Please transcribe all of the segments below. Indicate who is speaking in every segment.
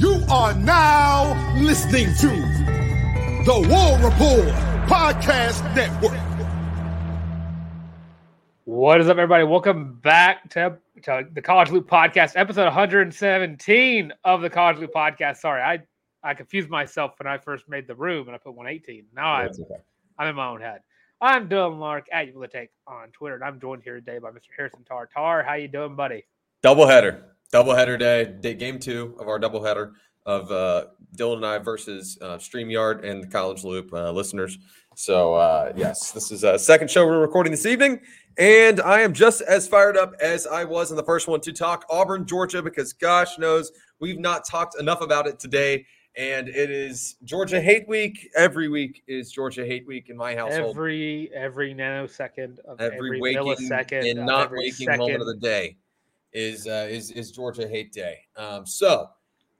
Speaker 1: You are now listening to the War Report Podcast Network.
Speaker 2: What is up, everybody? Welcome back to, to the College Loop Podcast, episode 117 of the College Loop Podcast. Sorry, I, I confused myself when I first made the room and I put 118. Now I'm,
Speaker 3: okay.
Speaker 2: I'm in my own head. I'm Dylan Larck at you take on Twitter, and I'm joined here today by Mr. Harrison Tarr. Tarr, how you doing, buddy?
Speaker 3: Doubleheader. Doubleheader day, day, game two of our doubleheader of uh, Dylan and I versus uh, StreamYard and the College Loop uh, listeners. So, uh, yes, this is a second show we're recording this evening. And I am just as fired up as I was in the first one to talk Auburn, Georgia, because gosh knows we've not talked enough about it today. And it is Georgia Hate Week. Every week is Georgia Hate Week in my household.
Speaker 2: Every every nanosecond of
Speaker 3: every,
Speaker 2: every,
Speaker 3: waking
Speaker 2: millisecond
Speaker 3: and not waking
Speaker 2: second.
Speaker 3: moment of the day is uh, is is Georgia Hate Day. Um, so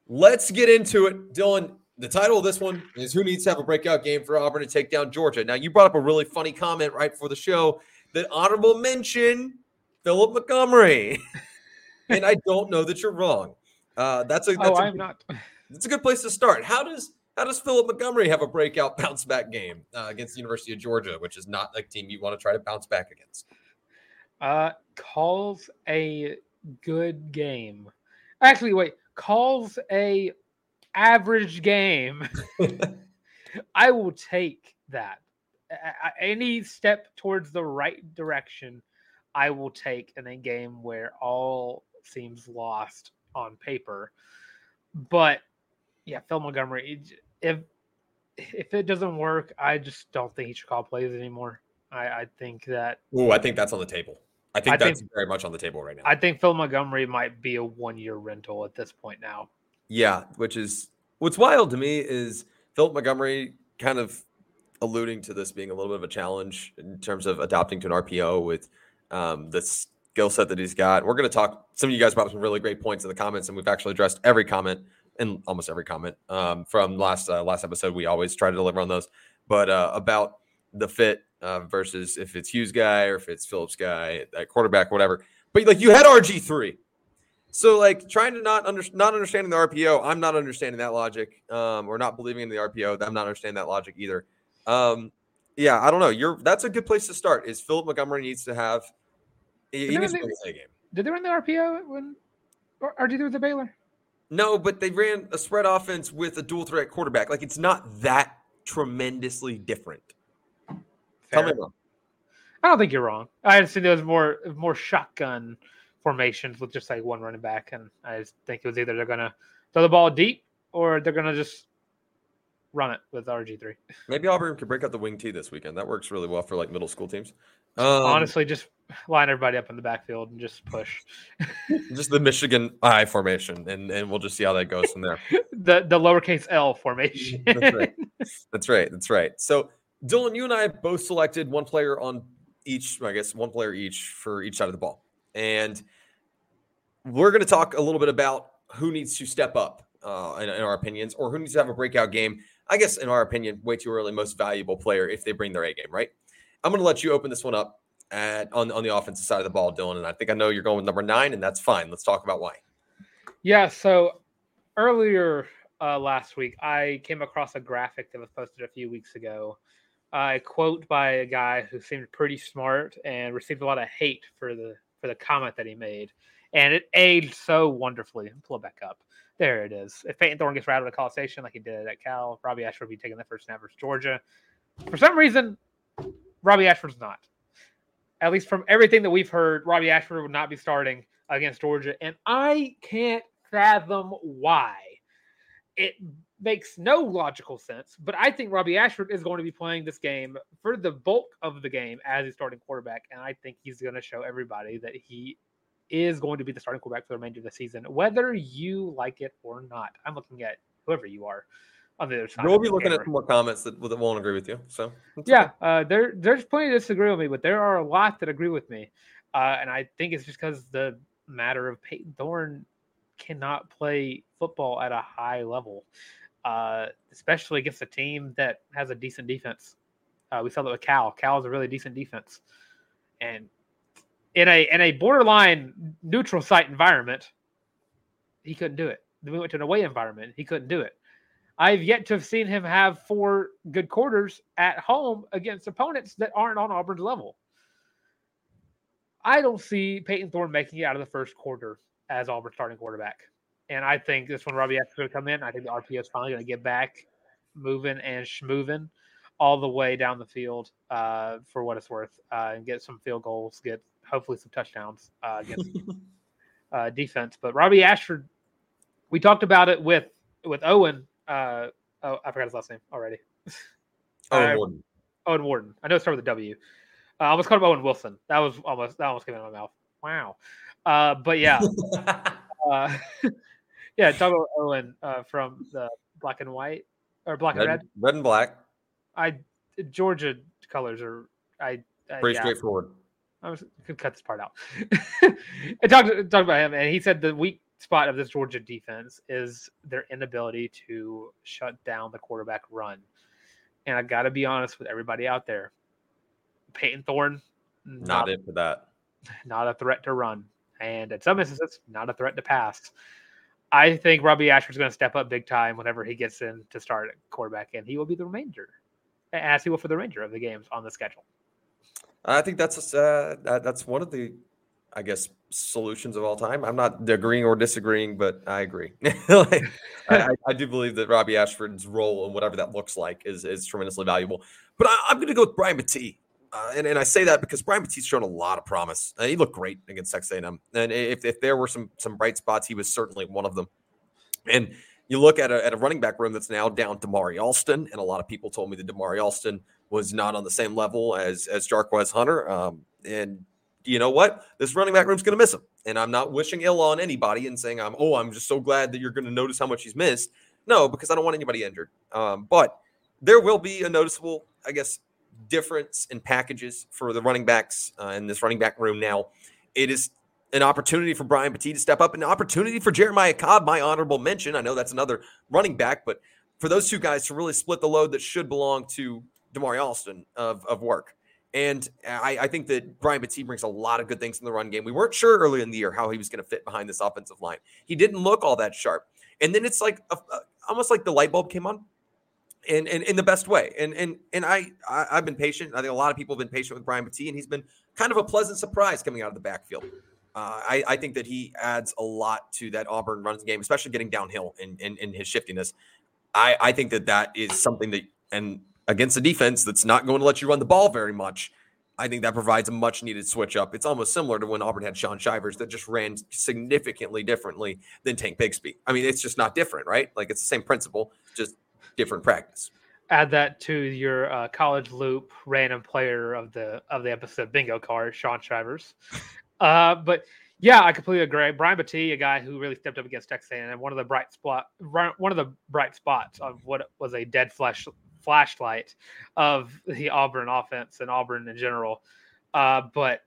Speaker 3: let's get into it, Dylan. The title of this one is "Who needs to have a breakout game for Auburn to take down Georgia?" Now, you brought up a really funny comment right before the show that honorable mention Philip Montgomery, and I don't know that you're wrong. Uh, that's a that's
Speaker 2: oh,
Speaker 3: a,
Speaker 2: I'm not.
Speaker 3: That's a good place to start. How does how does Philip Montgomery have a breakout bounce back game uh, against the University of Georgia, which is not a team you want to try to bounce back against?
Speaker 2: Uh, calls a good game. Actually, wait, calls a average game. I will take that. Any step towards the right direction, I will take in a game where all seems lost on paper. But yeah, Phil Montgomery, if if it doesn't work, I just don't think he should call plays anymore. I, I think that
Speaker 3: Ooh, I think that's on the table. I think
Speaker 2: I think-
Speaker 3: that's very much on the table right now.
Speaker 2: I think Phil Montgomery might be a one year rental at this point now.
Speaker 3: yeah, which is what's wild to me is Philip Montgomery kind of alluding to this being a little bit of a challenge in terms of adopting to an RPO with um, the skill set that he's got. We're going to talk. Some of you guys brought up some really great points in the comments, and we've actually addressed every comment and almost every comment um, from last uh, last episode. We always try to deliver on those, but uh, about the fit uh, versus if it's Hugh's guy or if it's Phillips guy at quarterback, whatever. But like you had RG three, so like trying to not under, not understanding the RPO, I'm not understanding that logic, um, or not believing in the RPO. I'm not understanding that logic either. Um, yeah, I don't know. You're that's a good place to start. Is Philip Montgomery needs to have he, he needs to the game.
Speaker 2: Did they run the RPO when, did they do the Baylor?
Speaker 3: No, but they ran a spread offense with a dual threat quarterback. Like it's not that tremendously different. Tell me wrong.
Speaker 2: I don't think you're wrong. I just think there was more more shotgun formations with just like one running back, and I just think it was either they're gonna throw the ball deep or they're gonna just run it with RG three.
Speaker 3: Maybe Auburn could break out the wing T this weekend. That works really well for like middle school teams. Um,
Speaker 2: Honestly, just line everybody up in the backfield and just push.
Speaker 3: just the Michigan I formation, and and we'll just see how that goes from there.
Speaker 2: the the lowercase L formation.
Speaker 3: That's right. That's right. That's right. So, Dylan, you and I both selected one player on each, I guess, one player each for each side of the ball. And we're going to talk a little bit about who needs to step up uh, in, in our opinions or who needs to have a breakout game. I guess, in our opinion, way too early, most valuable player if they bring their A game, right? I'm going to let you open this one up at, on, on the offensive side of the ball, Dylan. And I think I know you're going with number nine, and that's fine. Let's talk about why.
Speaker 2: Yeah, so earlier uh, last week, I came across a graphic that was posted a few weeks ago. A quote by a guy who seemed pretty smart and received a lot of hate for the for the comment that he made, and it aged so wonderfully. Pull it back up. There it is. If Payton Thorne gets of the College Station like he did at Cal, Robby Ashford will be taking the first snap versus Georgia. For some reason, Robby Ashford's not. At least from everything that we've heard, Robby Ashford would not be starting against Georgia, and I can't fathom why. It makes no logical sense, but I think Robby Ashford is going to be playing this game for the bulk of the game as a starting quarterback, and I think he's going to show everybody that he is going to be the starting quarterback for the remainder of the season, whether you like it or not. I'm looking at whoever you are on the other side.
Speaker 3: We'll be looking at some more comments that, that won't agree with you. So,
Speaker 2: Yeah,
Speaker 3: okay.
Speaker 2: uh, there there's plenty that disagree with me, but there are a lot that agree with me, uh, and I think it's just because the matter of Payton Thorne cannot play football at a high level, uh, especially against a team that has a decent defense. Uh, we saw that with Cal. Cal is a really decent defense, and in a in a borderline neutral site environment, he couldn't do it. Then we went to an away environment. He couldn't do it. I've yet to have seen him have four good quarters at home against opponents that aren't on Auburn's level. I don't see Payton Thorne making it out of the first quarter as Auburn starting quarterback. And I think this one Robby has to come in. I think the RPO is finally going to get back moving and schmoving all the way down the field uh, for what it's worth uh, and get some field goals, get hopefully some touchdowns uh, against uh, defense. But Robby Ashford, we talked about it with with Owen. Uh, oh, I forgot his last name already.
Speaker 3: Owen Warden.
Speaker 2: Owen Warden. I know it started with a W. Uh, I almost called him Owen Wilson. That was almost that almost came out of my mouth. Wow. Uh, but yeah, uh, yeah. Talk about Owen uh, from the black and white or black and red.
Speaker 3: red, red and black.
Speaker 2: I Georgia colors are I, I
Speaker 3: Pretty
Speaker 2: yeah,
Speaker 3: straightforward.
Speaker 2: I was could cut this part out. I talked talked about him, and he said the weak spot of this Georgia defense is their inability to shut down the quarterback run. And I got to be honest with everybody out there, Payton Thorne,
Speaker 3: Not
Speaker 2: not
Speaker 3: for that.
Speaker 2: not a threat to run, and at some instances, not a threat to pass. I think Robby Ashford's going to step up big time whenever he gets in to start quarterback, and he will be the remainder, as he will for the remainder of the games on the schedule.
Speaker 3: I think that's uh, that's one of the, I guess, solutions of all time. I'm not agreeing or disagreeing, but I agree. like, I, I- do believe that Robby Ashford's role and whatever that looks like is is tremendously valuable. But I, I'm going to go with Brian Battie. Uh, and, and I say that because Brian Battie's shown a lot of promise. Uh, he looked great against Texas A&M, and if, if there were some some bright spots, he was certainly one of them. And you look at a, at a running back room that's now down Damari Alston, and a lot of people told me that Damari Alston was not on the same level as as Jarquez Hunter. Um, and you know what? This running back room's going to miss him. And I'm not wishing ill on anybody and saying I'm oh I'm just so glad that you're going to notice how much he's missed. No, because I don't want anybody injured. Um, but there will be a noticeable, I guess, difference in packages for the running backs uh, in this running back room now. It is an opportunity for Brian Battie to step up, an opportunity for Jeremiah Cobb, my honorable mention. I know that's another running back, but for those two guys to really split the load that should belong to Damari Alston of, of work. And I, I think that Brian Battie brings a lot of good things in the run game. We weren't sure early in the year how he was going to fit behind this offensive line. He didn't look all that sharp. And then it's like a, a- almost like the light bulb came on in, in, in the best way. And and and I, I I've been patient. I think a lot of people have been patient with Brian Battie, and he's been kind of a pleasant surprise coming out of the backfield. Uh, I, I think that he adds a lot to that Auburn runs game, especially getting downhill in, in, in his shiftiness. I, I think that that is something that, and against a defense that's not going to let you run the ball very much, I think that provides a much needed switch up. It's almost similar to when Auburn had Shaun Shivers that just ran significantly differently than Tank Bigsby. I mean, it's just not different, right? Like it's the same principle, just different practice.
Speaker 2: add that to your uh, college loop random player of the of the episode bingo card, Shaun Shivers. Uh, but yeah, I completely agree. Brian Battie, a guy who really stepped up against Texas A&M, one of the bright spot, one of the bright spots of what was a dead flash flashlight of the Auburn offense and Auburn in general. Uh, but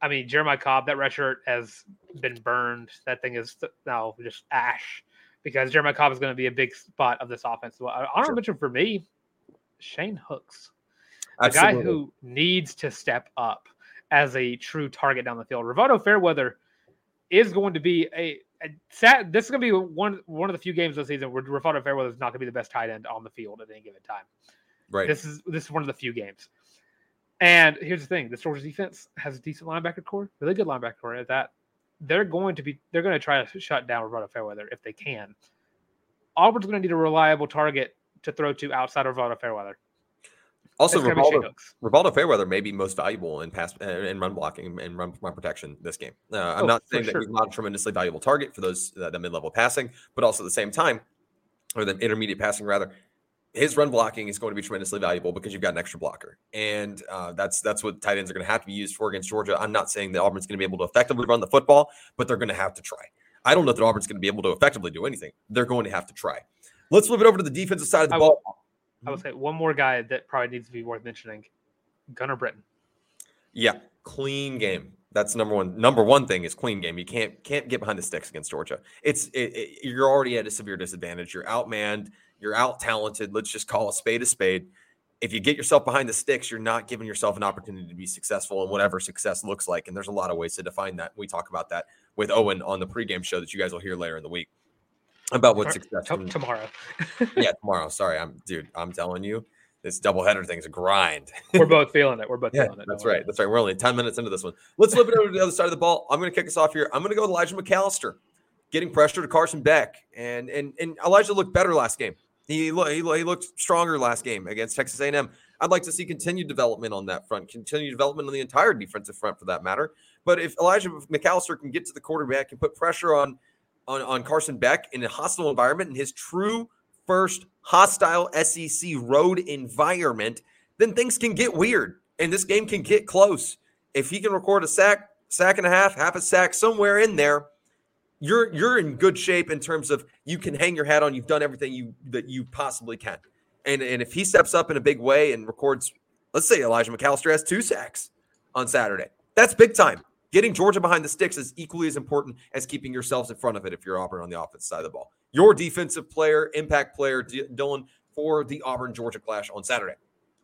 Speaker 2: I mean, Jeremiah Cobb, that red shirt has been burned. That thing is now just ash because Jeremiah Cobb is going to be a big spot of this offense. Well, honorable
Speaker 3: Sure.
Speaker 2: mention for me, Shane Hooks, a guy who needs to step up as a true target down the field. Rivaldo Fairweather is going to be a, a sad, this is going to be one one of the few games this season where Rivaldo Fairweather is not going to be the best tight end on the field at any given time.
Speaker 3: right.
Speaker 2: This is this is one of the few games. And here's the thing: the Georgia defense has a decent linebacker core, really good linebacker core. At that, they're going to be they're going to try to shut down Rivaldo Fairweather if they can. Auburn's going to need a reliable target to throw to outside of Rivaldo Fairweather.
Speaker 3: also,
Speaker 2: It's gonna be Shane
Speaker 3: Rivaldo, Rivaldo Fairweather may be most valuable in pass uh, in run blocking and run, run protection this game. Uh, I'm
Speaker 2: Oh,
Speaker 3: not saying that
Speaker 2: sure.
Speaker 3: he's not a tremendously valuable target for those uh, the mid level passing, but also at the same time, or the intermediate passing rather. His run blocking is going to be tremendously valuable because you've got an extra blocker, and uh, that's that's what tight ends are going to have to be used for against Georgia. I'm not saying that Auburn's going to be able to effectively run the football, but they're going to have to try. I don't know that Auburn's going to be able to effectively do anything. They're going to have to try. Let's flip it over to the defensive side of the
Speaker 2: I
Speaker 3: ball.
Speaker 2: will- I would say one more guy that probably needs to be worth mentioning: Gunnar Britton.
Speaker 3: Yeah, clean game. That's number one. Number one thing is clean game. You can't can't get behind the sticks against Georgia. It's it, it- you're already at a severe disadvantage. You're outmanned. You're out talented. Let's just call a spade a spade. If you get yourself behind the sticks, you're not giving yourself an opportunity to be successful in whatever success looks like. And there's a lot of ways to define that. We talk about that with Owen on the pregame show that you guys will hear later in the week. about what success
Speaker 2: T- tomorrow.
Speaker 3: yeah, tomorrow. Sorry, I'm dude. I'm telling you, this doubleheader thing's a grind.
Speaker 2: We're both feeling it. We're both
Speaker 3: yeah,
Speaker 2: feeling it.
Speaker 3: that's right. That's right. We're only 10 minutes into this one. Let's flip it over to the other side of the ball. I'm going to kick us off here. I'm going to go with Elijah McAllister, getting pressure to Carson Beck, and and and Elijah looked better last game. He he, he looked stronger last game against Texas A&M. I'd like to see continued development on that front, continued development on the entire defensive front for that matter. But if Elijah McAllister can get to the quarterback and put pressure on on, on Carson Beck in a hostile environment in his true first hostile SEC road environment, then things can get weird and this game can get close. If he can record a sack, sack and a half, half a sack somewhere in there, you're you're in good shape in terms of you can hang your hat on. You've done everything you that you possibly can. And and if he steps up in a big way and records, let's say Elijah McAllister has two sacks on Saturday, that's big time. Getting Georgia behind the sticks is equally as important as keeping yourselves in front of it if you're Auburn on the offense side of the ball. Your defensive player, impact player, D- Dylan, for the Auburn Georgia clash on Saturday.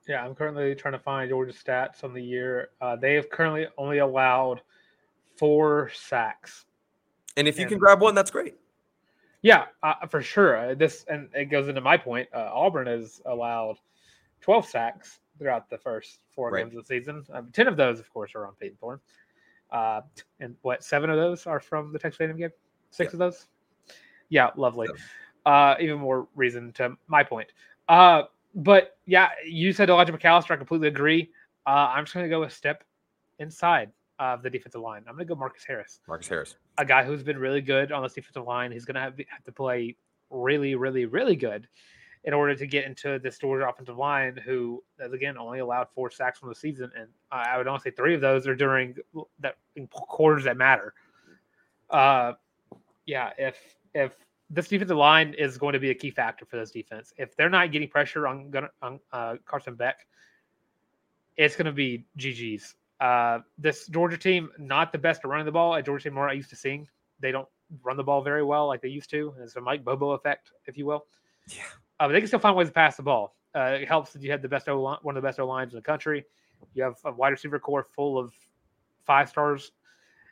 Speaker 2: Yeah, I'm currently trying to find Georgia stats on the year. Uh, they have currently only allowed four sacks.
Speaker 3: And if you can grab one, that's great.
Speaker 2: Yeah, uh, for sure. Uh, this and it goes into my point. Uh, Auburn has allowed 12 sacks throughout the first four
Speaker 3: Right.
Speaker 2: games of the season. Um, Ten of those, of course, are on Payton Thorne. Uh, and what seven of those are from the Texas A&M game? Six of those. Yeah, lovely. Uh, even more reason to my point. Uh, but yeah, you said Elijah McAllister. I completely agree. Uh, I'm just going to go a step inside of the defensive line. I'm going to go Marcus Harris
Speaker 3: Marcus Harris.
Speaker 2: a guy who's been really good on this defensive line. He's going to have, have to play really, really, really good in order to get into this Georgia offensive line, who, as again, only allowed four sacks from the season, and uh, I would only say three of those are during that in quarters that matter. Uh, yeah, if if this defensive line is going to be a key factor for this defense, if they're not getting pressure on, on uh, Carson Beck, it's going to be GG's. Uh, this Georgia team, not the best at running the ball. At Georgia team, more I used to seeing, they don't run the ball very well like they used to. It's a Mike Bobo effect, if you will.
Speaker 3: Yeah.
Speaker 2: Uh, but they can still find ways to pass the ball. Uh, it helps that you have the best O line, one of the best O lines in the country. You have a wide receiver core full of five stars,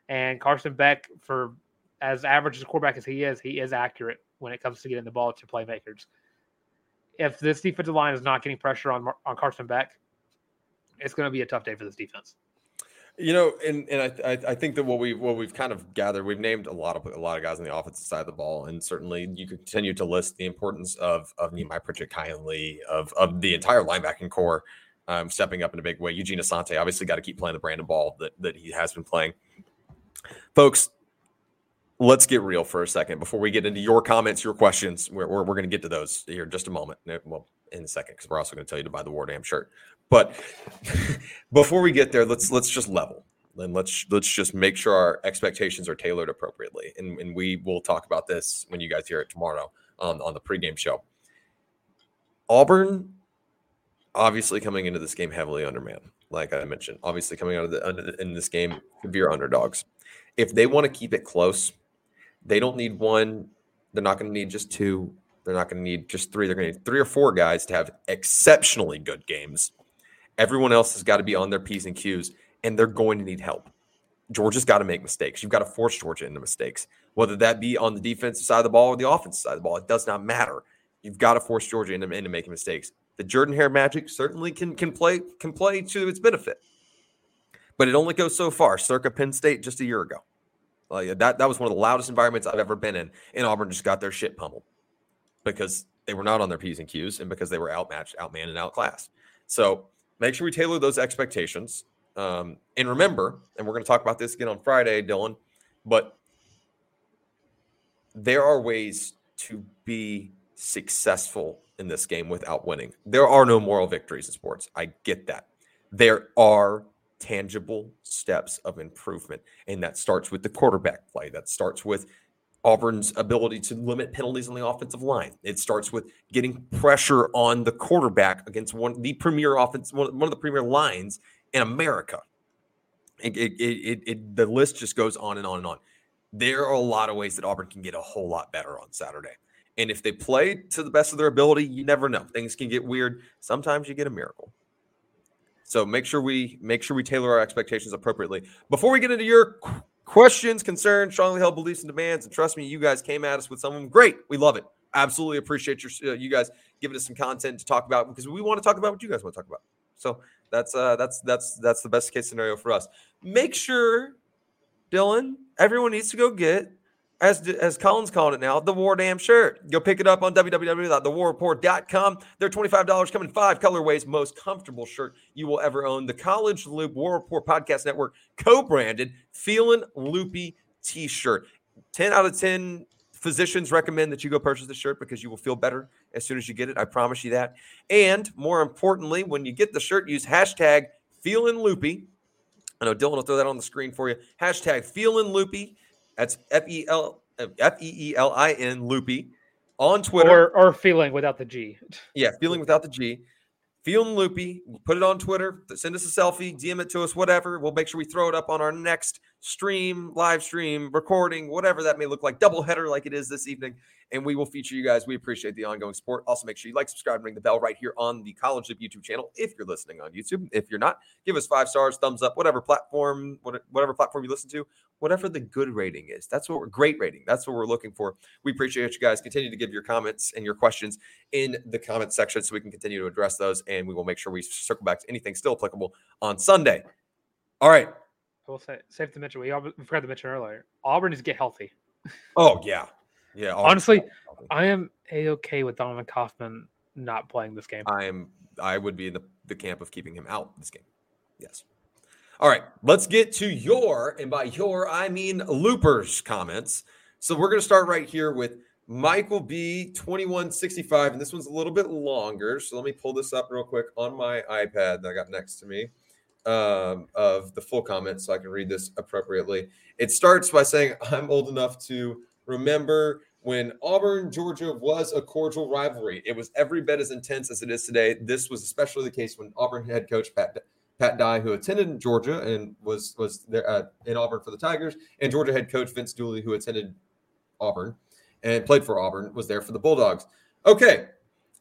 Speaker 2: and Carson Beck, for as average as a quarterback as he is, he is accurate when it comes to getting the ball to playmakers. If this defensive line is not getting pressure on on Carson Beck, it's going to be a tough day for this defense.
Speaker 3: You know, and and I, I think that what we what we've kind of gathered, we've named a lot of a lot of guys on the offensive side of the ball, and certainly you continue to list the importance of of Nehemiah Pritchett, Kyan Lee, of of the entire linebacking core um, stepping up in a big way. Eugene Asante obviously got to keep playing the brand of ball that that he has been playing. Folks, let's get real for a second before we get into your comments, your questions. We're we're, we're going to get to those here in just a moment. Well, in a second, because we're also going to tell you to buy the War Damn shirt. But before we get there, let's let's just level and let's let's just make sure our expectations are tailored appropriately. And, and we will talk about this when you guys hear it tomorrow on, on the pregame show. Auburn, obviously coming into this game heavily undermanned, like I mentioned. Obviously coming out of the under, in this game, severe underdogs. If they want to keep it close, they don't need one. They're not going to need just two. They're not going to need just three. They're going to need three or four guys to have exceptionally good games. Everyone else has got to be on their P's and Q's, and they're going to need help. Georgia's got to make mistakes. You've got to force Georgia into mistakes, whether that be on the defensive side of the ball or the offensive side of the ball. It does not matter. You've got to force Georgia into, into making mistakes. The Jordan Hare magic certainly can can play can play to its benefit, but it only goes so far. Circa Penn State just a year ago, like that that was one of the loudest environments I've ever been in, and Auburn just got their shit pummeled because they were not on their p's and q's, and because they were outmatched, outmanned, and outclassed. So make sure we tailor those expectations. Um, and remember, and we're going to talk about this again on Friday, Dylan, but there are ways to be successful in this game without winning. There are no moral victories in sports. I get that. There are tangible steps of improvement, and that starts with the quarterback play. That starts with Auburn's ability to limit penalties on the offensive line. It starts with getting pressure on the quarterback against one the premier offense, one, one of the premier lines in America. It, it, it, it, the list just goes on and on and on. There are a lot of ways that Auburn can get a whole lot better on Saturday. And if they play to the best of their ability, you never know. Things can get weird. Sometimes you get a miracle. So make sure we make sure we tailor our expectations appropriately. Before we get into your questions, concerns, strongly held beliefs and demands. And trust me, you guys came at us with some of them. Great. We love it. Absolutely appreciate your uh, you guys giving us some content to talk about because we want to talk about what you guys want to talk about. So that's uh that's that's that's the best case scenario for us. Make sure, Dylan, everyone needs to go get as as Collins called it now, the War Damn shirt. Go pick it up on www.thewarreport.com. They're $25 coming five colorways, most comfortable shirt you will ever own. The College Loop War Report Podcast Network co-branded Feeling Loopy t-shirt. 10 out of 10 physicians recommend that you go purchase the shirt because you will feel better as soon as you get it. I promise you that. And more importantly, when you get the shirt, use hashtag Feeling Loopy. I know Dylan will throw that on the screen for you. Hashtag Feeling Loopy that's F E L F E E L I N Loopy on Twitter.
Speaker 2: Or, or feeling without the G.
Speaker 3: Yeah, feeling without the G. Feeling loopy. Put it on Twitter. Send us a selfie. DM it to us. Whatever. We'll make sure we throw it up on our next stream, live stream, recording, whatever that may look like. Double header like it is this evening and we will feature you guys. We appreciate the ongoing support. Also, make sure you like, subscribe, and ring the bell right here on the College Loop YouTube channel if you're listening on YouTube. If you're not, give us five stars, thumbs up, whatever platform, whatever platform you listen to, whatever the good rating is. That's what we're great rating. That's what we're looking for. We appreciate you guys. Continue to give your comments and your questions in the comment section so we can continue to address those, and we will make sure we circle back to anything still applicable on Sunday. All right.
Speaker 2: I will say, safe to mention, we forgot to mention earlier, Auburn is get healthy.
Speaker 3: Oh yeah, yeah.
Speaker 2: Honestly, I am a okay with Donovan Kaufman not playing this game.
Speaker 3: I am. I would be in the, the camp of keeping him out this game. Yes. All right, let's get to your, and by your, I mean loopers comments. So we're going to start right here with Michael B 2165, and this one's a little bit longer. So let me pull this up real quick on my iPad that I got next to me um, of the full comment so I can read this appropriately. It starts by saying, I'm old enough to remember when Auburn, Georgia was a cordial rivalry. It was every bit as intense as it is today. This was especially the case when Auburn head coach Pat Pat Dye, who attended Georgia and was was there uh, in Auburn for the Tigers, and Georgia head coach Vince Dooley, who attended Auburn and played for Auburn, was there for the Bulldogs. Okay,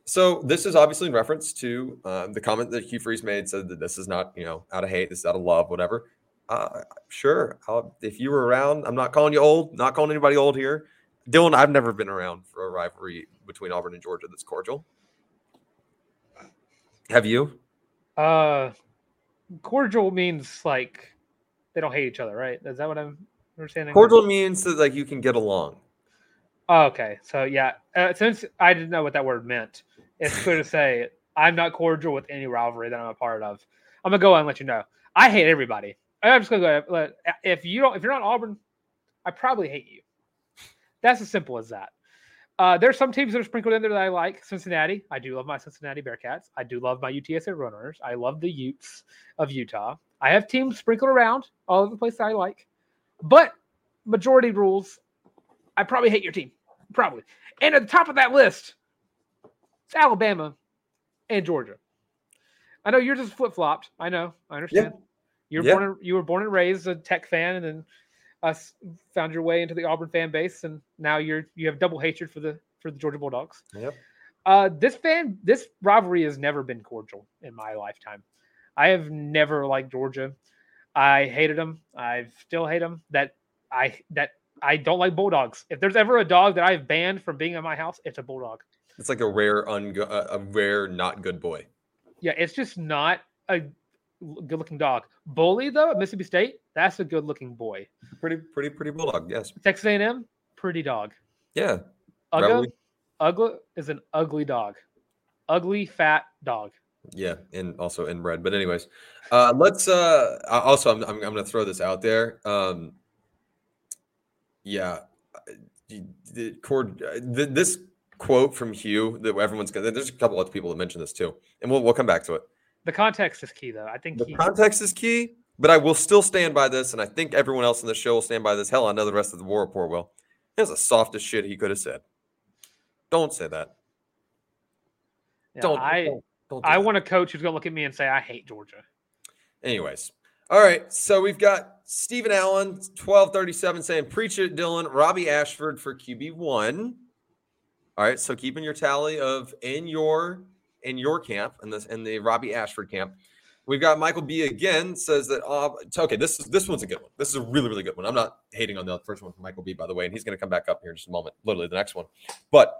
Speaker 3: so this is obviously in reference to uh, the comment that Hugh Freeze made, said that this is not you know out of hate, this is out of love, whatever. Uh, sure, I'll, if you were around, I'm not calling you old, not calling anybody old here. Dylan, I've never been around for a rivalry between Auburn and Georgia that's cordial. Have you?
Speaker 2: Uh, cordial means like they don't hate each other, right? Is that what I'm understanding?
Speaker 3: Cordial means that like you can get along.
Speaker 2: Oh, okay, so yeah, uh, since I didn't know what that word meant, it's clear to say I'm not cordial with any rivalry that I'm a part of. I'm gonna go and let you know. I hate everybody. I'm just gonna go. If you don't, if you're not Auburn, I probably hate you. That's as simple as that. Uh, there's some teams that are sprinkled in there that I like. Cincinnati, I do love my Cincinnati Bearcats. I do love my UTSA Runners. I love the Utes of Utah. I have teams sprinkled around all over the place that I like. But majority rules, I probably hate your team. Probably. And at the top of that list, it's Alabama and Georgia. I know you're just flip flopped. I know. I understand. Yeah. You were yeah. born. And, you were born and raised a Tech fan, and then us found your way into the Auburn fan base, and now you're you have double hatred for the for the Georgia Bulldogs.
Speaker 3: Yep.
Speaker 2: Uh, this fan, this rivalry has never been cordial in my lifetime. I have never liked Georgia. I hated them. I still hate them. That I that I don't like bulldogs. If there's ever a dog that I've banned from being in my house, it's a bulldog.
Speaker 3: It's like a rare, ungo- a rare, not good boy.
Speaker 2: Yeah, it's just not a good looking dog. Bully though at Mississippi State, that's a good looking boy.
Speaker 3: Pretty, pretty, pretty bulldog. Yes.
Speaker 2: Texas A&M, pretty dog.
Speaker 3: Yeah.
Speaker 2: Ugly, ugly is an ugly dog. Ugly fat dog.
Speaker 3: Yeah, and also inbred. But anyways, uh, let's. Uh, also, I'm, I'm, I'm going to throw this out there. Um, yeah, the, the, this quote from Hugh that everyone's going. to There's a couple other people that mentioned this too, and we'll we'll come back to it.
Speaker 2: The context is key, though. I think
Speaker 3: the he, context is key, but I will still stand by this, and I think everyone else in the show will stand by this. Hell, I know the rest of the war report will. That's the softest shit he could have said. Don't say that.
Speaker 2: Yeah, don't. I don't, don't do I that. want a coach who's going to look at me and say I hate Georgia.
Speaker 3: Anyways, all right. So we've got Stephen Allen, twelve thirty seven, saying preach it, Dylan. Robby Ashford for QB one. All right. So keeping your tally of in your in your camp and this in the Robby Ashford camp. We've got Michael B again says that. Uh, okay, this is this one's a good one. This is a really really good one. I'm not hating on the first one from Michael B by the way, and he's going to come back up here in just a moment. Literally the next one, but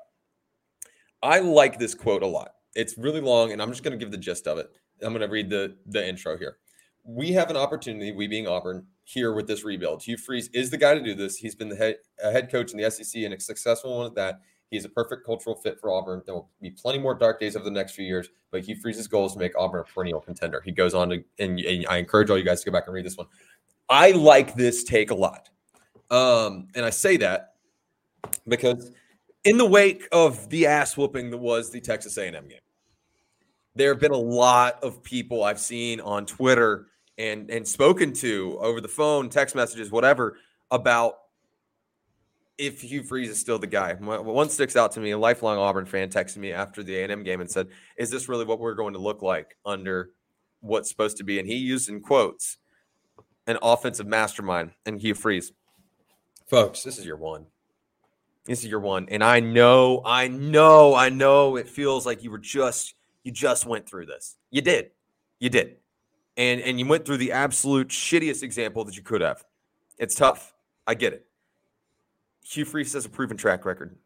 Speaker 3: I like this quote a lot. It's really long, and I'm just going to give the gist of it. I'm going to read the the intro here. We have an opportunity, we being Auburn, here with this rebuild. Hugh Freeze is the guy to do this. He's been the head, head coach in the SEC and a successful one at that. He's a perfect cultural fit for Auburn. There will be plenty more dark days over the next few years, but Hugh Freeze's goal is to make Auburn a perennial contender. He goes on to, and, and I encourage all you guys to go back and read this one. I like this take a lot. Um, and I say that because in the wake of the ass whooping that was the Texas A&M game, there have been a lot of people I've seen on Twitter and and spoken to over the phone, text messages, whatever, about if Hugh Freeze is still the guy. One sticks out to me. A lifelong Auburn fan texted me after the A&M game and said, "Is this really what we're going to look like under what's supposed to be?" And he used in quotes an offensive mastermind and Hugh Freeze. Folks, this is your one. This is your one. And I know, I know, I know it feels like you were just you just went through this. You did. You did. And and you went through the absolute shittiest example that you could have. It's tough. I get it. Hugh Freeze has a proven track record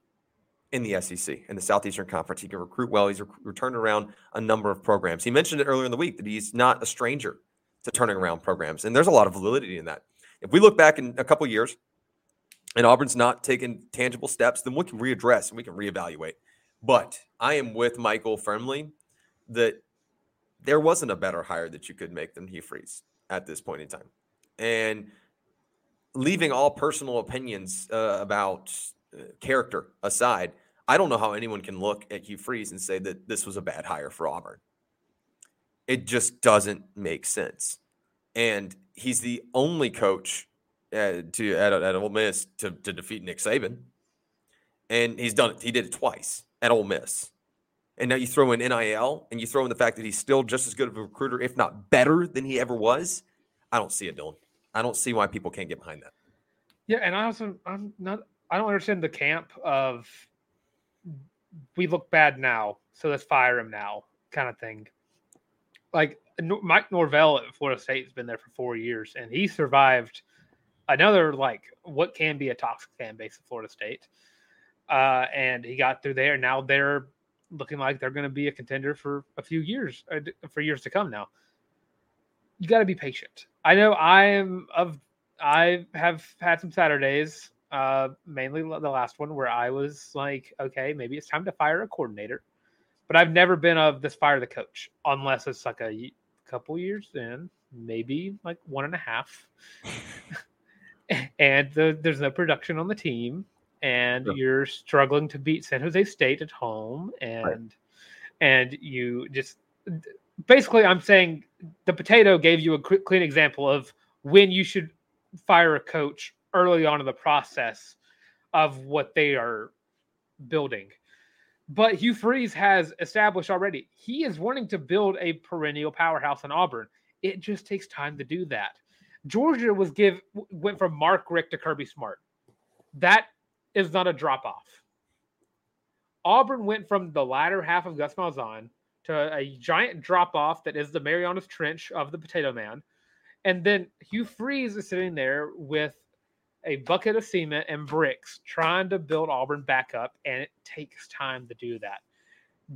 Speaker 3: in the SEC in the Southeastern Conference. He can recruit well. He's rec- turned around a number of programs. He mentioned it earlier in the week that he's not a stranger to turning around programs, and there's a lot of validity in that. If we look back in a couple years, and Auburn's not taken tangible steps, then we can readdress and we can reevaluate. But I am with Michael firmly that there wasn't a better hire that you could make than Hugh Freeze at this point in time. And leaving all personal opinions uh, about uh, character aside, I don't know how anyone can look at Hugh Freeze and say that this was a bad hire for Auburn. It just doesn't make sense. And he's the only coach uh, to at, at Ole Miss to, to defeat Nick Saban, and he's done it. He did it twice at Ole Miss, and now you throw in NIL and you throw in the fact that he's still just as good of a recruiter, if not better than he ever was. I don't see it, Dylan. I don't see why people can't get behind that.
Speaker 2: Yeah, and I also I'm not. I don't understand the camp of we look bad now, so let's fire him now, kind of thing. Like Mike Norvell at Florida State has been there for four years, and he survived another like what can be a toxic fan base of Florida State. Uh, and he got through there. Now they're looking like they're going to be a contender for a few years, uh, for years to come. Now, you got to be patient. I know I am of. I have had some Saturdays, uh, mainly the last one, where I was like, okay, maybe it's time to fire a coordinator. But I've never been of this fire the coach, unless it's like a couple years in, maybe like one and a half. and the, there's no production on the team, and sure. you're struggling to beat San Jose State at home, and right. and you just basically, I'm saying the potato gave you a clean example of when you should fire a coach early on in the process of what they are building. But Hugh Freeze has established already he is wanting to build a perennial powerhouse in Auburn. It just takes time to do that. Georgia was give went from Mark Richt to Kirby Smart. That is not a drop off. Auburn went from the latter half of Gus Malzahn to a giant drop off that is the Marianas Trench of the Potato Man, and then Hugh Freeze is sitting there with a bucket of cement and bricks trying to build Auburn back up, and it takes time to do that.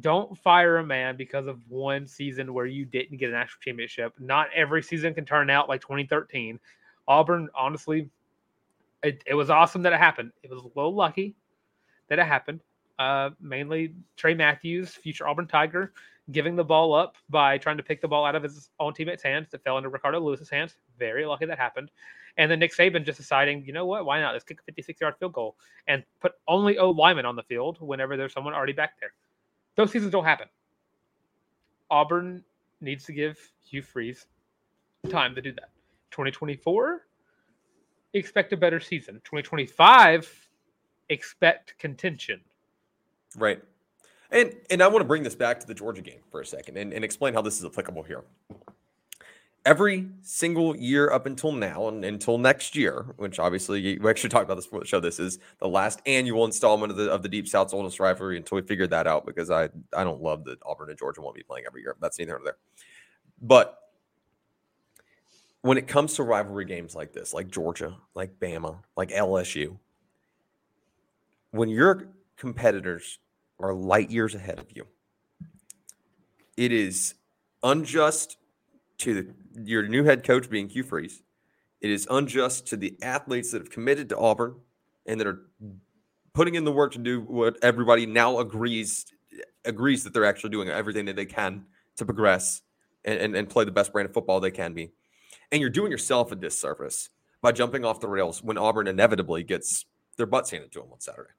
Speaker 2: Don't fire a man because of one season where you didn't get a national championship. Not every season can turn out like 2013. Auburn, honestly, it, it was awesome that it happened. It was a little lucky that it happened. Uh, mainly Tray Matthews, future Auburn Tiger, giving the ball up by trying to pick the ball out of his own teammate's hands that fell into Ricardo Louis's hands. Very lucky that happened. And then Nick Saban just deciding, you know what, why not? Let's kick a 56 yard field goal and put only O Lyman on the field whenever there's someone already back there. Those seasons don't happen. Auburn needs to give Hugh Freeze time to do that. 2024, expect a better season. 2025, expect contention.
Speaker 3: Right. And and I want to bring this back to the Georgia game for a second and, and explain how this is applicable here every single year up until now and until next year, which obviously we actually talked about this before the show. This is the last annual installment of the of the Deep South's oldest rivalry until we figured that out because I I don't love that Auburn and Georgia won't be playing every year. That's neither here there. But when it comes to rivalry games like this, like Georgia, like Bama, like LSU, when your competitors are light years ahead of you, it is unjust to your new head coach being Hugh Freeze. It is unjust to the athletes that have committed to Auburn and that are putting in the work to do what everybody now agrees agrees that they're actually doing everything that they can to progress and, and, and play the best brand of football they can be. And you're doing yourself a disservice by jumping off the rails when Auburn inevitably gets their butts handed to them on Saturday.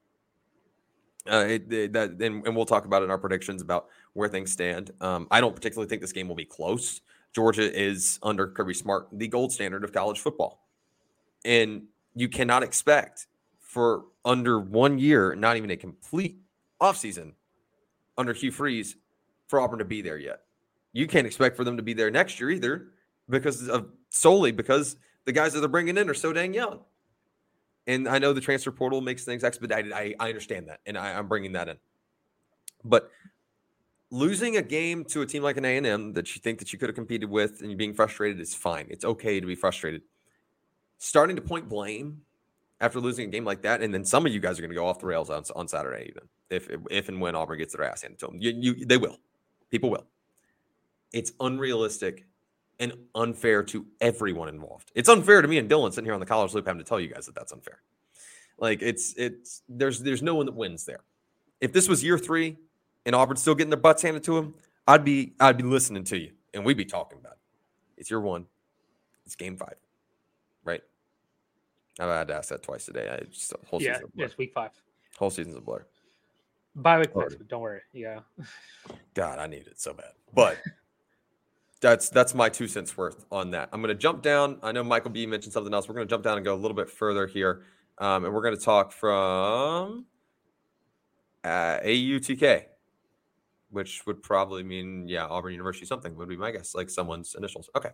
Speaker 3: Uh, it, it, that and, and, we'll talk about in our predictions about where things stand. Um, I don't particularly think this game will be close. Georgia is under Kirby Smart the gold standard of college football, and you cannot expect for under one year, not even a complete offseason under Hugh Freeze, for Auburn to be there yet. You can't expect for them to be there next year either, because of solely because the guys that they're bringing in are so dang young. And I know the transfer portal makes things expedited. I, I understand that, and I, I'm bringing that in. But losing a game to a team like an A&M that you think that you could have competed with and being frustrated is fine. It's okay to be frustrated. Starting to point blame after losing a game like that, and then some of you guys are going to go off the rails on, on Saturday, even if if and when Auburn gets their ass handed to them. You, you, they will. People will. It's unrealistic and unfair to everyone involved. It's unfair to me and Dylan sitting here on the college loop having to tell you guys that that's unfair. Like it's it's there's there's no one that wins there. If this was year three and Auburn's still getting their butts handed to them, I'd be I'd be listening to you and we'd be talking about it. It's year one. It's game five, right? I've had to ask that twice today. I just
Speaker 2: whole yeah, it's week five.
Speaker 3: Whole season's a blur.
Speaker 2: Bye week next week. Don't worry. Yeah.
Speaker 3: God, I need it so bad. But that's that's my two cents worth on that. I'm going to jump down. I know Michael B mentioned something else. We're going to jump down and go a little bit further here, um, and we're going to talk from uh, AUTK, which would probably mean yeah Auburn University something would be my guess, like someone's initials. Okay.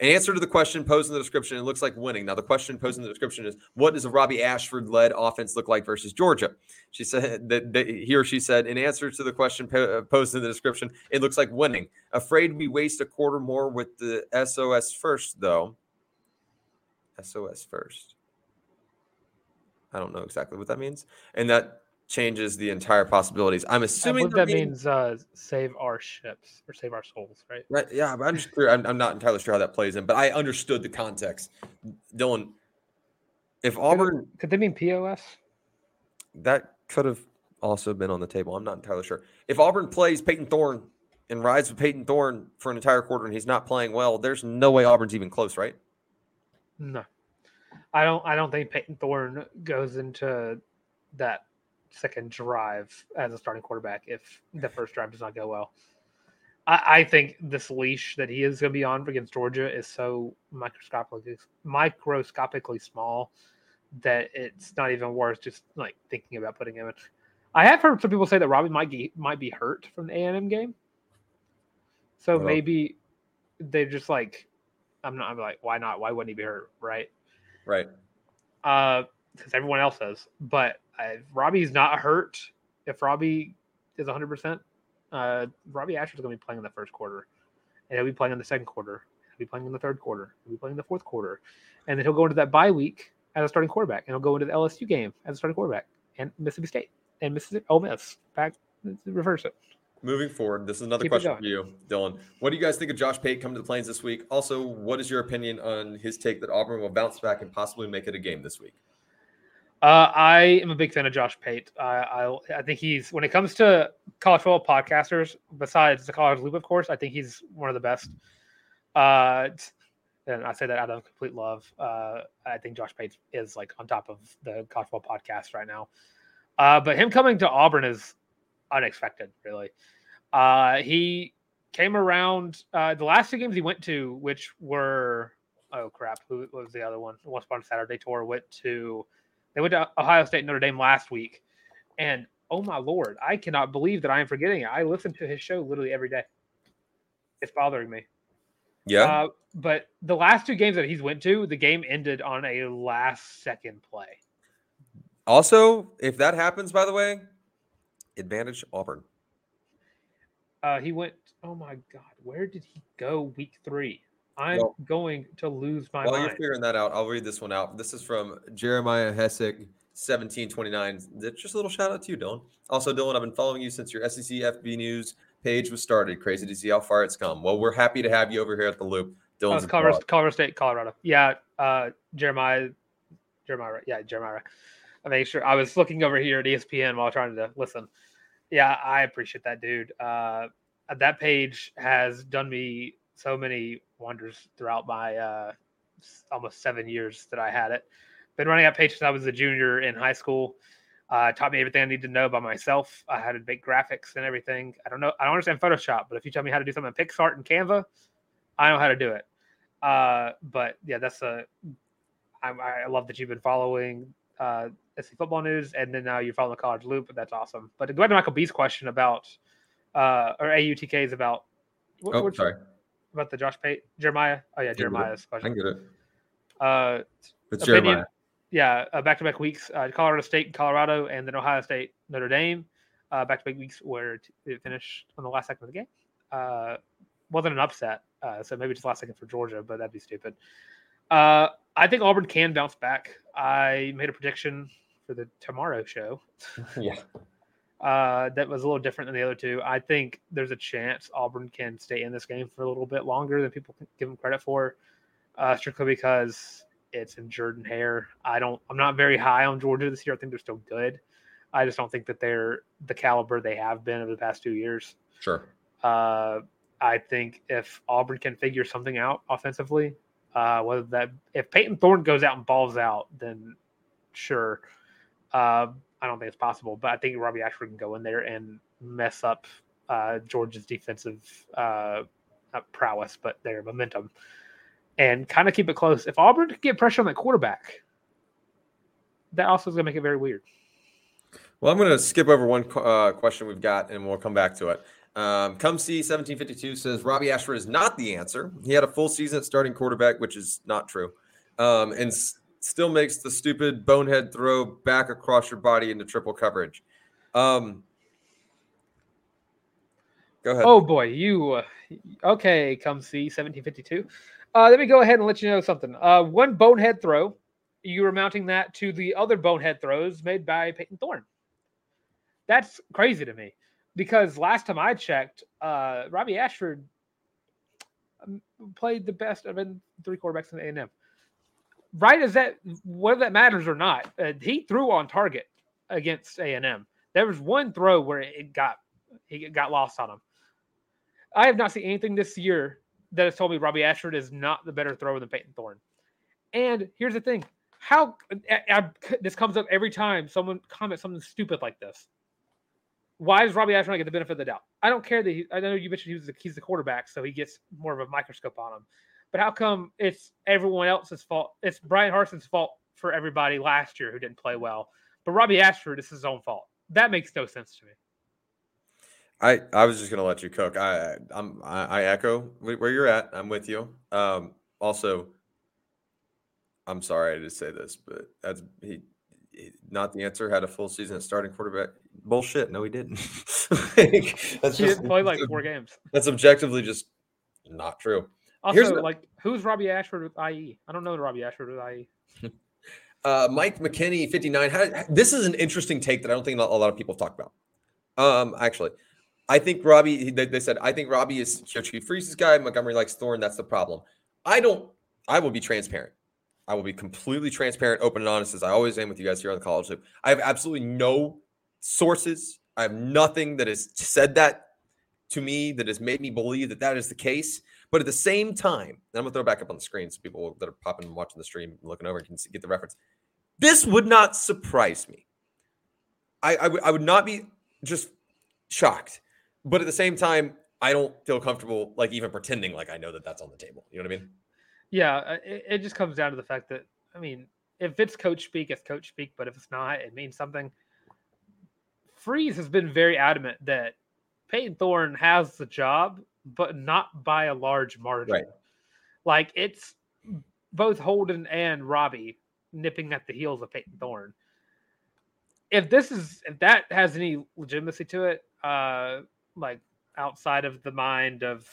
Speaker 3: An answer to the question posed in the description, it looks like winning. Now, the question posed in the description is what does a Robby Ashford led offense look like versus Georgia? She said that, that he or she said, in answer to the question po- uh, posed in the description, it looks like winning. Afraid we waste a quarter more with the SOS first, though. SOS first. I don't know exactly what that means. And that changes the entire possibilities. I'm assuming
Speaker 2: that being, means uh, save our ships or save our souls, right?
Speaker 3: Right. Yeah, I'm just clear. I'm, I'm, not entirely sure how that plays in, but I understood the context. Dylan, if Auburn
Speaker 2: could, could they mean POS?
Speaker 3: That could have also been on the table. I'm not entirely sure. If Auburn plays Payton Thorne and rides with Payton Thorne for an entire quarter and he's not playing well, there's no way Auburn's even close, right?
Speaker 2: No. I don't I don't think Payton Thorne goes into that second drive as a starting quarterback if the first drive does not go well. I, I think this leash that he is going to be on against Georgia is so microscopically microscopically small that it's not even worth just like thinking about putting him in. I have heard some people say that Robby might be might be hurt from the A and M game, so well, maybe they're just like I'm not. I'm like, why not? Why wouldn't he be hurt? Right.
Speaker 3: Right.
Speaker 2: Uh, because everyone else is. But if Robby's not hurt, if Robby is 100%, uh, Robby Ashford's going to be playing in the first quarter. And he'll be playing in the second quarter. He'll be playing in the third quarter. He'll be playing in the fourth quarter. And then he'll go into that bye week as a starting quarterback. And he'll go into the LSU game as a starting quarterback. And Mississippi State. And Mississippi Ole Miss. Back, reverse it.
Speaker 3: Moving forward, this is another Keep question for you, Dylan. What do you guys think of Josh Pate coming to the Plains this week? Also, what is your opinion on his take that Auburn will bounce back and possibly make it a game this week?
Speaker 2: Uh, I am a big fan of Josh Pate. I, I, I think he's when it comes to college football podcasters, besides the College Loop, of course, I think he's one of the best. Uh, and I say that out of complete love. Uh, I think Josh Pate is like on top of the college football podcast right now. Uh, but him coming to Auburn is unexpected, really. Uh, he came around uh, the last two games he went to, which were oh crap, who was the other one? Once upon a Saturday tour went to they went to Ohio State Notre Dame last week, and oh my lord, I cannot believe that I am forgetting it. I listen to his show literally every day. It's bothering me.
Speaker 3: Yeah. Uh,
Speaker 2: but the last two games that he's went to, the game ended on a last second play.
Speaker 3: Also, if that happens, by the way, advantage Auburn.
Speaker 2: Uh, he went. Oh my God, where did he go? Week three. I'm
Speaker 3: Well-
Speaker 2: going to lose my
Speaker 3: While you're figuring that out, I'll read this one out. This is from Jeremiah Hessick, 1729. Just a little shout out to you, Dylan. Also, Dylan, I've been following you since your SEC FB News page was started. Crazy to see how far it's come. Well, we're happy to have you over here at the Loop.
Speaker 2: Oh,
Speaker 3: Dylan's a
Speaker 2: Colorado. Colorado State, Colorado. Yeah, uh, Jeremiah, Jeremiah, yeah, Jeremiah. I make sure I was looking over here at ESPN while trying to listen. Yeah, I appreciate that, dude. Uh, that page has done me so many wonders throughout my uh, almost seven years that I had it. Been running that page since I was a junior in high school. Uh, taught me everything I need to know by myself. I had to make graphics and everything. I don't know. I don't understand Photoshop, but if you tell me how to do something in PicsArt and Canva, I know how to do it. Uh, but yeah, that's a. I, I love that you've been following uh, SC football news, and then now you're following the college loop. That's awesome. But to go back to Michael B's question about, uh, or AUTK's about. what-
Speaker 3: Oh, sorry.
Speaker 2: About the Josh Pate Jeremiah. Oh yeah. Jeremiah's
Speaker 3: I
Speaker 2: question.
Speaker 3: can get it.
Speaker 2: Uh,
Speaker 3: It's
Speaker 2: opinion-
Speaker 3: Jeremiah.
Speaker 2: yeah, uh, back-to-back weeks, uh, Colorado State, and Colorado, and then Ohio State, Notre Dame. Uh, back-to-back weeks where it finished on the last second of the game. Uh, wasn't an upset, uh, so maybe just last second for Georgia, but that'd be stupid. Uh, I think Auburn can bounce back. I made a prediction for the tomorrow show
Speaker 3: Yeah.
Speaker 2: Uh, that was a little different than the other two. I think there's a chance Auburn can stay in this game for a little bit longer than people give them credit for, uh, strictly because it's in Jordan Hare. I don't. I'm not very high on Georgia this year. I think they're still good. I just don't think that they're the caliber they have been over the past two years.
Speaker 3: Sure.
Speaker 2: Uh, I think if Auburn can figure something out offensively, uh, whether that if Payton Thorne goes out and balls out, then sure. Uh, I don't think it's possible, but I think Robby Ashford can go in there and mess up uh, Georgia's defensive uh, not prowess, but their momentum, and kind of keep it close. If Auburn can get pressure on that quarterback, that also is going to make it very weird.
Speaker 3: Well, I'm going to skip over one uh, question we've got, and we'll come back to it. Um, Come see 1752 says Robby Ashford is not the answer. He had a full season at starting quarterback, which is not true, um, and still makes the stupid bonehead throw back across your body into triple coverage. Um, go ahead.
Speaker 2: Oh boy, you uh, okay? Come see 1752. Uh, let me go ahead and let you know something. Uh, one bonehead throw, you were mounting that to the other bonehead throws made by Payton Thorne. That's crazy to me because last time I checked, uh, Robby Ashford um, played the best of three quarterbacks in the A&M. Right as that, whether that matters or not, uh, he threw on target against A&M. There was one throw where it got he got lost on him. I have not seen anything this year that has told me Robby Ashford is not the better thrower than Payton Thorne. And here's the thing: how I, I- this comes up every time someone comments something stupid like this. Why does Robby Ashford not get the benefit of the doubt? I don't care that he, I know you mentioned he was the, he's the quarterback, so he gets more of a microscope on him. But how come it's everyone else's fault? It's Bryan Harsin's fault for everybody last year who didn't play well, but Robby Ashford is his own fault. That makes no sense to me.
Speaker 3: I, I was just gonna let you cook. I I'm I, I echo where you're at. I'm with you. Um, also, I'm sorry i to say this, but that's he, he- not the answer. Had a full season at starting quarterback. Bullshit. No, he didn't. Like, that's
Speaker 2: He
Speaker 3: just
Speaker 2: didn't play like four games.
Speaker 3: that's objectively just not true.
Speaker 2: Also,
Speaker 3: Here's what-
Speaker 2: like, who's Robby Ashford with IE? I don't know Robby Ashford with. IE.
Speaker 3: Uh, Mike McKinney, 59. How, this is an interesting take that I don't think a lot of people talk about. Um, actually, I think Robby, they, they said, I think Robby is Chief Freeze's guy. Montgomery likes Thorne. That's the problem. I don't, I will be transparent. I will be completely transparent, open, and honest as I always am with you guys here on the college loop. I have absolutely no sources. I have nothing that has said that to me that has made me believe that that is the case. But at the same time, and I'm gonna throw it back up on the screen so people that are popping and watching the stream, looking over, can see, get the reference. This would not surprise me. I, I would not be just shocked, but at the same time, I don't feel comfortable like even pretending like I know that that's on the table. You know what I mean?
Speaker 2: Yeah, uh, it, it just comes down to the fact that, I mean, if it's coach speak, it's coach speak, but if it's not, it means something. Freeze has been very adamant that Payton Thorne has the job, but not by a large margin.
Speaker 3: Right.
Speaker 2: Like it's both Holden and Robby nipping at the heels of Payton Thorne. If this is if that has any legitimacy to it, uh like outside of the mind of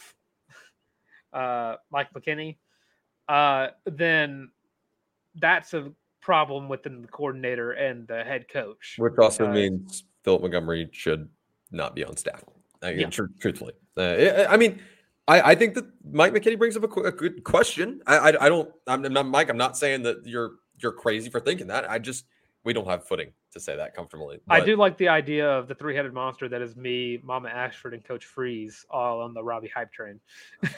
Speaker 2: uh, Mike McKinney, uh, then that's a problem within the coordinator and the head coach.
Speaker 3: Which also means Philip Montgomery should not be on staff. I mean,
Speaker 2: Yeah.
Speaker 3: tr- truthfully, uh, I, mean, I, I think that Mike McKinney brings up a, qu- a good question. I, I, I don't. I'm, not Mike. I'm not saying that you're you're crazy for thinking that. I just we don't have footing to say that comfortably.
Speaker 2: I do like the idea of the three-headed monster that is me, Mama Ashford, and Coach Freeze all on the Robby hype train.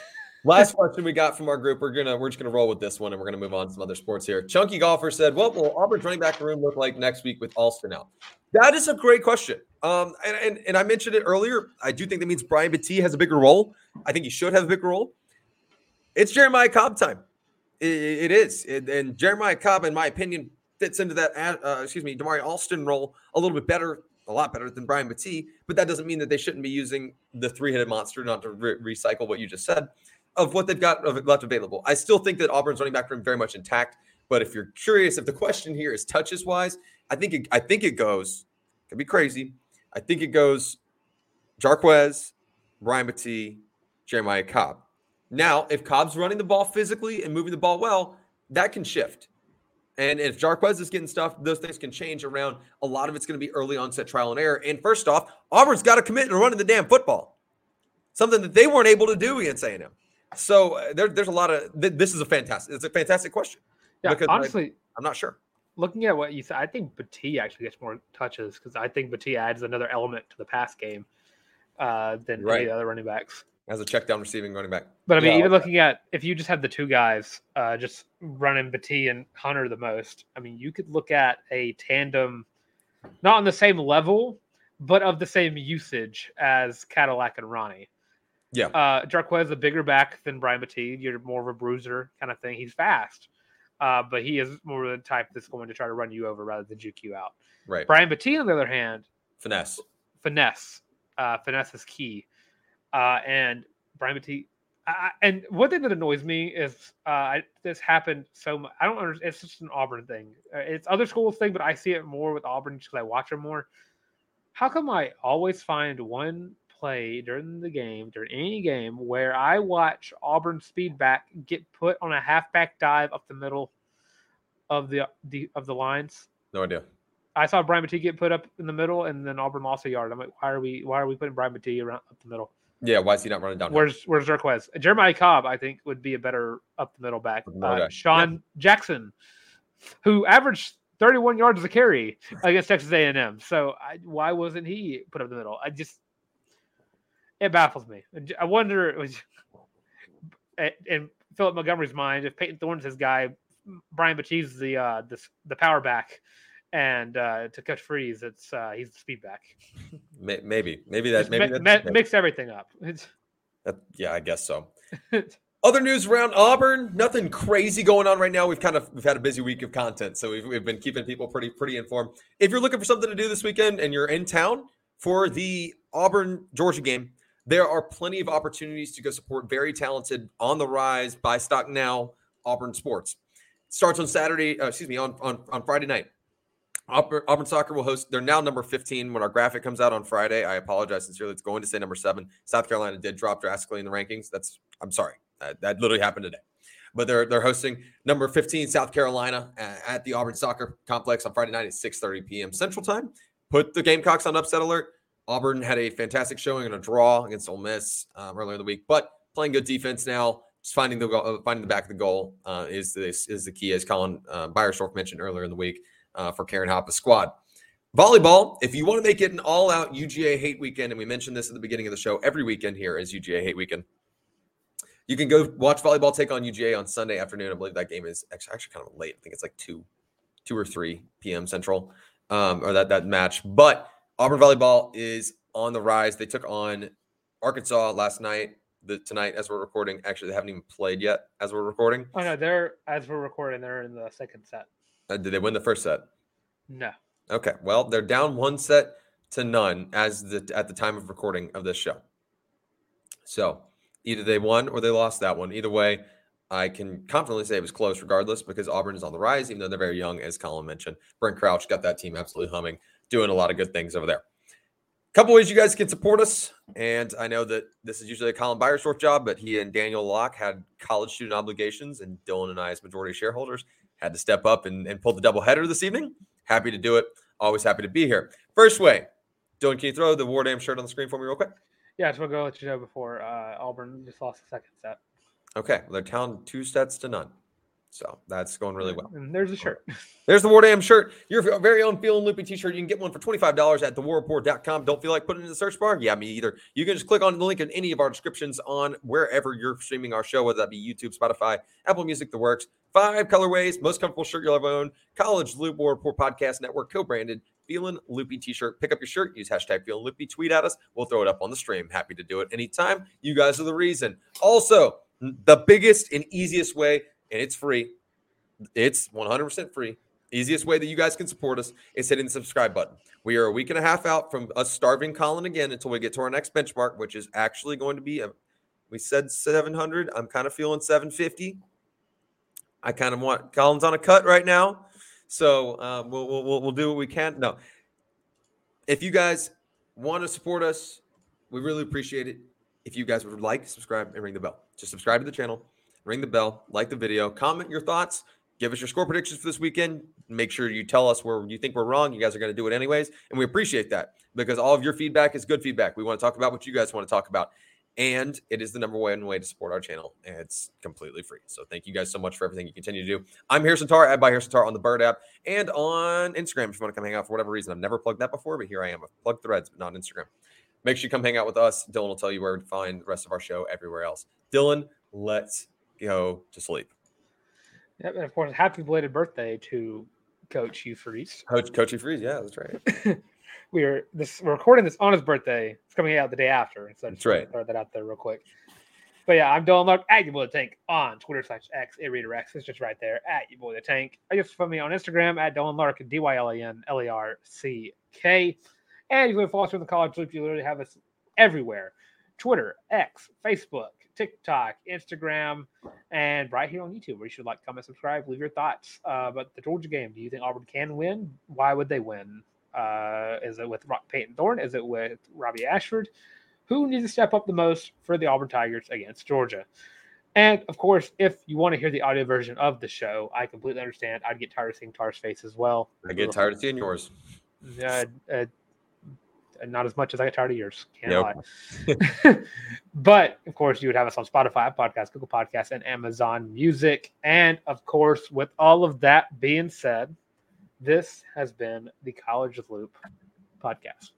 Speaker 3: Last question we got from our group. We're gonna we're just gonna roll with this one, and we're gonna move on to some other sports here. Chunky golfer said, "What will Auburn's running back room look like next week with Alston out?" That is a great question. Um, and, and and I mentioned it earlier. I do think that means Brian Battie has a bigger role. I think he should have a bigger role. It's Jeremiah Cobb time. I- I- it is, It- and Jeremiah Cobb, in my opinion, fits into that. Uh, excuse me, Damari Alston role a little bit better, a lot better than Brian Battie. But that doesn't mean that they shouldn't be using the three-headed monster, not to re- recycle what you just said of what they've got left available. I still think that Auburn's running back room very much intact. But if you're curious, if the question here is touches wise, I think it, I think it goes. Could be crazy. I think it goes. Jarquez, Brian Battie, Jeremiah Cobb. Now, if Cobb's running the ball physically and moving the ball well, that can shift. And if Jarquez is getting stuff, those things can change around. A lot of it's going to be early onset trial and error. And first off, Auburn's got to commit to running the damn football, something that they weren't able to do against A&M. So uh, there, there's a lot of. Th- this is a fantastic. It's a fantastic question.
Speaker 2: Yeah, honestly,
Speaker 3: I'm not sure.
Speaker 2: Looking at what you said, I think Battie actually gets more touches because I think Battie adds another element to the pass game uh, than
Speaker 3: Right.
Speaker 2: any of the other running backs.
Speaker 3: As a check down receiving running back.
Speaker 2: But I mean,
Speaker 3: Yeah,
Speaker 2: even looking at if you just have the two guys uh, just running Battie and Hunter the most, I mean, you could look at a tandem, not on the same level, but of the same usage as Cadillac and Ronnie.
Speaker 3: Yeah.
Speaker 2: Uh, Jarquez is a bigger back than Brian Battie. You're more of a bruiser kind of thing. He's fast, uh, but he is more of the type that's going to try to run you over rather than juke you out.
Speaker 3: Right.
Speaker 2: Brian Battie, on the other hand,
Speaker 3: Finesse.
Speaker 2: finesse. Uh, finesse is key. Uh, and Brian Battie, I, I- and one thing that annoys me is uh, I, this happened so much. I don't understand. It's just an Auburn thing. Uh, It's other schools thing, but I see it more with Auburn because I watch them more. How come I always find one play during the game, during any game, where I watch Auburn speed back get put on a halfback dive up the middle of the, the of the lines?
Speaker 3: No idea.
Speaker 2: I saw Brian Battie get put up in the middle, and then Auburn lost a yard. I'm like, why are we why are we putting Brian Battie around up the middle?
Speaker 3: Yeah. Why is he not running down?
Speaker 2: Where's where's Jarquez? Jeremiah Cobb, I think, would be a better up the middle back. Uh. Sean Jackson, who averaged 31 yards as a carry against Texas A&M. So I, why wasn't he put up the middle? I just it baffles me. I wonder was in Philip Montgomery's mind if Payton Thorne's his guy, Brian Battie's the uh, the the power back. And uh, to Coach Freeze, it's uh, he's the speed back.
Speaker 3: Maybe. Maybe that. Maybe
Speaker 2: mi-
Speaker 3: that's,
Speaker 2: mi- mix everything up.
Speaker 3: That- Yeah, I guess so. Other news around Auburn, nothing crazy going on right now. We've kind of we've had a busy week of content, so we've, we've been keeping people pretty pretty informed. If you're looking for something to do this weekend and you're in town for the Auburn Georgia game, there are plenty of opportunities to go support very talented on the rise buy stock now Auburn sports. starts on Saturday. Uh, excuse me, on on on Friday night. Auburn, Auburn soccer will host. They're now number 15 when our graphic comes out on Friday. I apologize sincerely. It's going to say number seven. South Carolina did drop drastically in the rankings. That's I'm sorry. That, that literally happened today. But they're they're hosting number 15 South Carolina at, at the Auburn Soccer Complex on Friday night at 6:30 p.m. Central Time. Put the Gamecocks on upset alert. Auburn had a fantastic showing and a draw against Ole Miss um, earlier in the week, but playing good defense now. Just finding the uh, finding the back of the goal uh, is this is the key, as Colin uh, Beyersdorf mentioned earlier in the week uh, for Karen Hoppa's squad. Volleyball, if you want to make it an all out UGA hate weekend, and we mentioned this at the beginning of the show, every weekend here is UGA hate weekend. You can go watch volleyball take on UGA on Sunday afternoon. I believe that game is actually, actually kind of late. I think it's like 2 2 or 3 p.m. Central, um, or that, that match. But Auburn volleyball is on the rise. They took on Arkansas last night. The, tonight, as we're recording, actually, they haven't even played yet as we're recording.
Speaker 2: Oh no, they're as we're recording, they're in the second set.
Speaker 3: Uh, did they win the first set?
Speaker 2: No.
Speaker 3: Okay. Well, they're down one set to none as the at the time of recording of this show. So either they won or they lost that one. Either way, I can confidently say it was close regardless because Auburn is on the rise, even though they're very young, as Colin mentioned. Brent Crouch got that team absolutely humming, doing a lot of good things over there. A couple ways you guys can support us. And I know that this is usually a Colin Beyersdorf job, but he and Daniel Locke had college student obligations, and Dylan and I, as majority shareholders, had to step up and, and pull the double header this evening. Happy to do it. Always happy to be here. First way, Dylan, can you throw the War shirt on the screen for me real quick?
Speaker 2: Yeah, I just want to go let you know before uh, Auburn just lost the second set.
Speaker 3: Okay, well, they're down two sets to none. So that's going really well.
Speaker 2: And there's a shirt.
Speaker 3: There's the War Dam shirt. Your very own Feeling Loopy t-shirt. You can get one for $25 at thewarreport.com. Don't feel like putting it in the search bar? Yeah, me either. You can just click on the link in any of our descriptions on wherever you're streaming our show, whether that be YouTube, Spotify, Apple Music, the works. Five colorways, most comfortable shirt you'll ever own. College Loop War Report Podcast Network, co-branded. Feeling Loopy t-shirt. Pick up your shirt. Use hashtag Feeling Loopy. Tweet at us. We'll throw it up on the stream. Happy to do it anytime. You guys are the reason. Also, the biggest and easiest way, and it's free it's 100% free. Easiest way that you guys can support us is hitting the subscribe button. We are a week and a half out from us starving Colin again until we get to our next benchmark, which is actually going to be a, we said 700. I'm kind of feeling 750. I kind of want Colin's on a cut right now, so um, we'll, we'll we'll do what we can. No, if you guys want to support us, we really appreciate it. If you guys would like, subscribe and ring the bell. Just subscribe to the channel, ring the bell, like the video, comment your thoughts give us your score predictions for this weekend. Make sure you tell us where you think we're wrong. You guys are going to do it anyways. And we appreciate that because all of your feedback is good feedback. We want to talk about what you guys want to talk about. And it is the number one way to support our channel. And it's completely free. So thank you guys so much for everything you continue to do. I'm Harrison Tarr, at by Harrison Tarr on the Bird app and on Instagram if you want to come hang out for whatever reason. I've never plugged that before, but here I am. I've plugged threads, but not Instagram. Make sure you come hang out with us. Dylan will tell you where to find the rest of our show everywhere else. Dylan, let's go to sleep.
Speaker 2: Yep, and of course, happy belated birthday to Coach Hugh Freeze.
Speaker 3: Coach Coach Hugh Freeze, yeah, that's right.
Speaker 2: we are this we're recording this on his birthday. It's coming out the day after. So
Speaker 3: that's right.
Speaker 2: Throw that out there real quick. But yeah, I'm Dylan Larck at your boy the tank on Twitter slash X reader X. It's just right there at your boy the tank. I just follow me on Instagram at Dylan Larck D Y L A N L A R C K. And you can follow us on the college loop. You literally have us everywhere. Twitter, X, Facebook, TikTok, Instagram, and right here on YouTube, where you should like, comment, subscribe, leave your thoughts uh, about the Georgia game. Do you think Auburn can win? Why would they win? Uh, is it with Payton Thorne? Is it with Robby Ashford? Who needs to step up the most for the Auburn Tigers against Georgia? And of course, if you want to hear the audio version of the show, I completely understand. I'd get tired of seeing Tarr's face as well.
Speaker 3: I get tired of seeing yours.
Speaker 2: Uh, uh, not as much as I get tired of yours. Can't yep. lie. but of course, you would have us on Spotify, Podcast, Google Podcasts, and Amazon Music. And of course, with all of that being said, this has been the College Loop podcast.